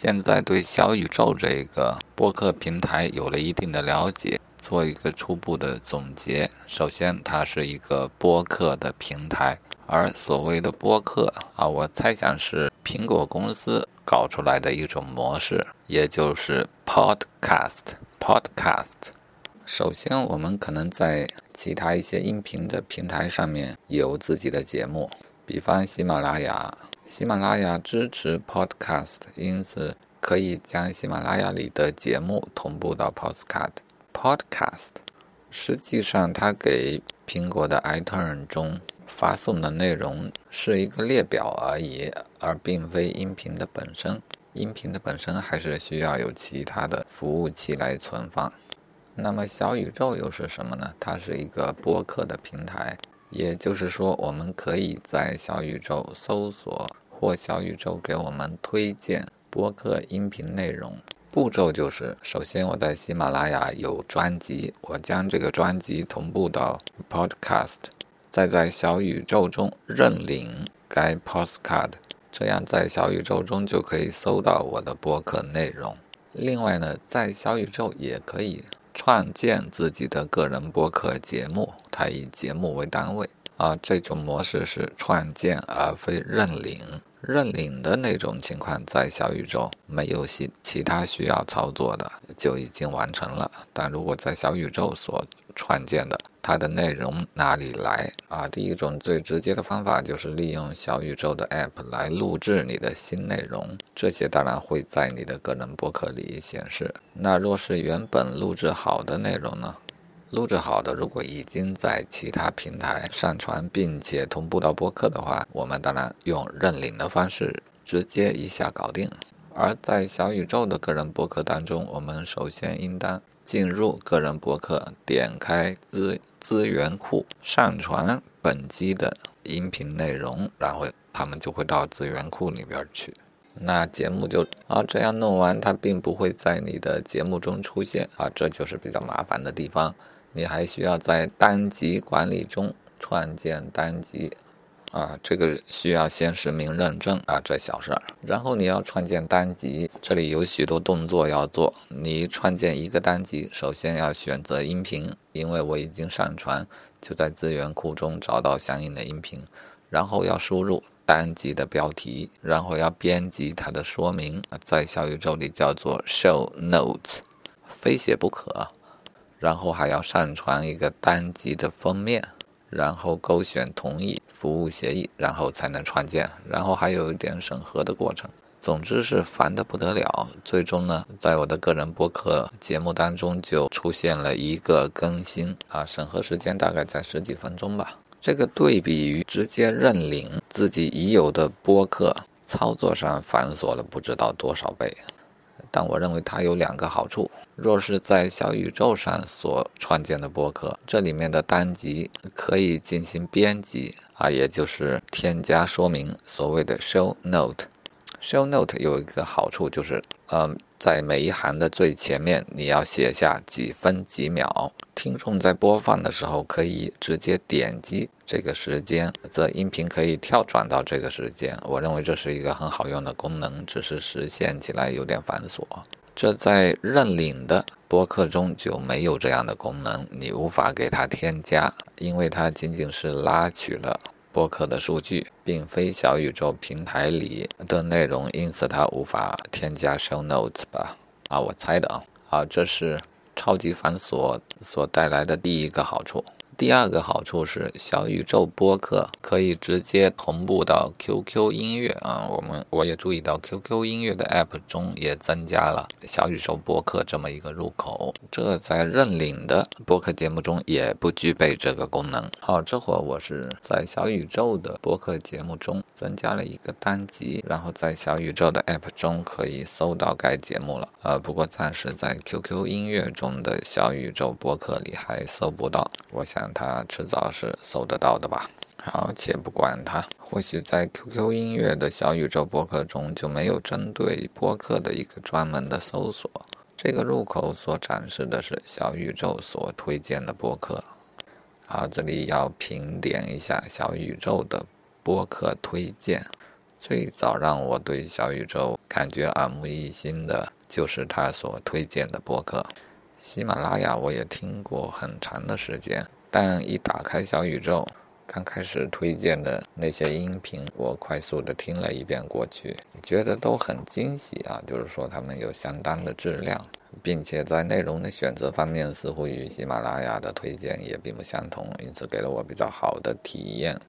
现在对小宇宙这个播客平台有了一定的了解，做一个初步的总结。首先，它是一个播客的平台，而所谓的播客啊，我猜想是苹果公司搞出来的一种模式，也就是 podcast。podcast。首先，我们可能在其他一些音频的平台上面有自己的节目，比方喜马拉雅。喜马拉雅支持 Podcast，因此可以将喜马拉雅里的节目同步到 Podcast。Podcast 实际上它给苹果的 iTunes 中发送的内容是一个列表而已，而并非音频的本身。音频的本身还是需要有其他的服务器来存放。那么小宇宙又是什么呢？它是一个播客的平台。也就是说，我们可以在小宇宙搜索或小宇宙给我们推荐播客音频内容。步骤就是：首先，我在喜马拉雅有专辑，我将这个专辑同步到 Podcast，再在小宇宙中认领该 Postcard，这样在小宇宙中就可以搜到我的播客内容。另外呢，在小宇宙也可以。创建自己的个人播客节目，它以节目为单位啊。这种模式是创建而非认领。认领的那种情况，在小宇宙没有其其他需要操作的，就已经完成了。但如果在小宇宙所创建的，它的内容哪里来啊？第一种最直接的方法就是利用小宇宙的 App 来录制你的新内容，这些当然会在你的个人博客里显示。那若是原本录制好的内容呢？录制好的，如果已经在其他平台上传，并且同步到播客的话，我们当然用认领的方式直接一下搞定。而在小宇宙的个人博客当中，我们首先应当进入个人博客，点开资资源库，上传本机的音频内容，然后他们就会到资源库里边去。那节目就啊这样弄完，它并不会在你的节目中出现啊，这就是比较麻烦的地方。你还需要在单集管理中创建单集，啊，这个需要先实名认证啊，这小事儿。然后你要创建单集，这里有许多动作要做。你创建一个单集，首先要选择音频，因为我已经上传，就在资源库中找到相应的音频。然后要输入单集的标题，然后要编辑它的说明，在小宇宙里叫做 show notes，非写不可。然后还要上传一个单集的封面，然后勾选同意服务协议，然后才能创建。然后还有一点审核的过程。总之是烦得不得了。最终呢，在我的个人播客节目当中就出现了一个更新啊，审核时间大概在十几分钟吧。这个对比于直接认领自己已有的播客，操作上繁琐了不知道多少倍。但我认为它有两个好处。若是在小宇宙上所创建的播客，这里面的单集可以进行编辑啊，也就是添加说明，所谓的 show note。Show note 有一个好处就是，嗯，在每一行的最前面，你要写下几分几秒，听众在播放的时候可以直接点击这个时间，则音频可以跳转到这个时间。我认为这是一个很好用的功能，只是实现起来有点繁琐。这在认领的播客中就没有这样的功能，你无法给它添加，因为它仅仅是拉取了。播客的数据并非小宇宙平台里的内容，因此它无法添加 show notes 吧？啊，我猜的啊。啊，这是超级繁琐所带来的第一个好处。第二个好处是，小宇宙播客可以直接同步到 QQ 音乐啊。我们我也注意到 QQ 音乐的 App 中也增加了小宇宙播客这么一个入口。这在认领的播客节目中也不具备这个功能。好，这会儿我是在小宇宙的播客节目中增加了一个单集，然后在小宇宙的 App 中可以搜到该节目了。呃，不过暂时在 QQ 音乐中的小宇宙播客里还搜不到。我想。它迟早是搜得到的吧？好，且不管它，或许在 QQ 音乐的小宇宙播客中就没有针对播客的一个专门的搜索。这个入口所展示的是小宇宙所推荐的播客。好，这里要评点一下小宇宙的播客推荐。最早让我对小宇宙感觉耳目一新的，就是他所推荐的播客。喜马拉雅我也听过很长的时间，但一打开小宇宙，刚开始推荐的那些音频，我快速的听了一遍过去，觉得都很惊喜啊！就是说他们有相当的质量，并且在内容的选择方面，似乎与喜马拉雅的推荐也并不相同，因此给了我比较好的体验。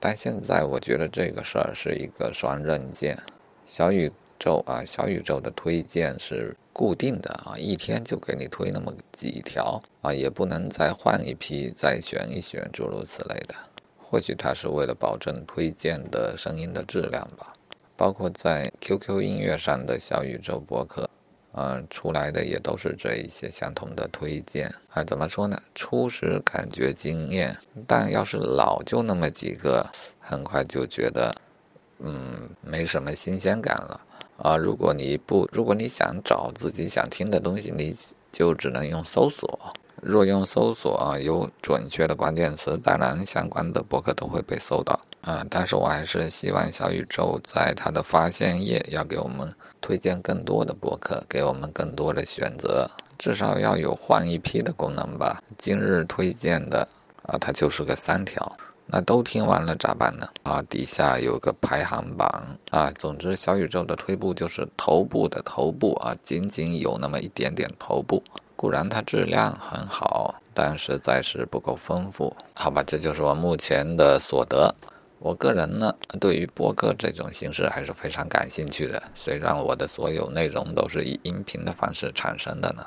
但现在我觉得这个事儿是一个双刃剑，小宇宙啊，小宇宙的推荐是。固定的啊，一天就给你推那么几条啊，也不能再换一批再选一选，诸如此类的。或许他是为了保证推荐的声音的质量吧。包括在 QQ 音乐上的小宇宙博客，嗯，出来的也都是这一些相同的推荐啊。怎么说呢？初始感觉惊艳，但要是老就那么几个，很快就觉得，嗯，没什么新鲜感了。啊，如果你不，如果你想找自己想听的东西，你就只能用搜索。若用搜索啊，有准确的关键词，当然相关的博客都会被搜到。啊，但是我还是希望小宇宙在它的发现页要给我们推荐更多的博客，给我们更多的选择，至少要有换一批的功能吧。今日推荐的啊，它就是个三条。那都听完了咋办呢？啊，底下有个排行榜啊。总之，小宇宙的推步就是头部的头部啊，仅仅有那么一点点头部。固然它质量很好，但实在是不够丰富。好吧，这就是我目前的所得。我个人呢，对于播客这种形式还是非常感兴趣的。虽然我的所有内容都是以音频的方式产生的呢，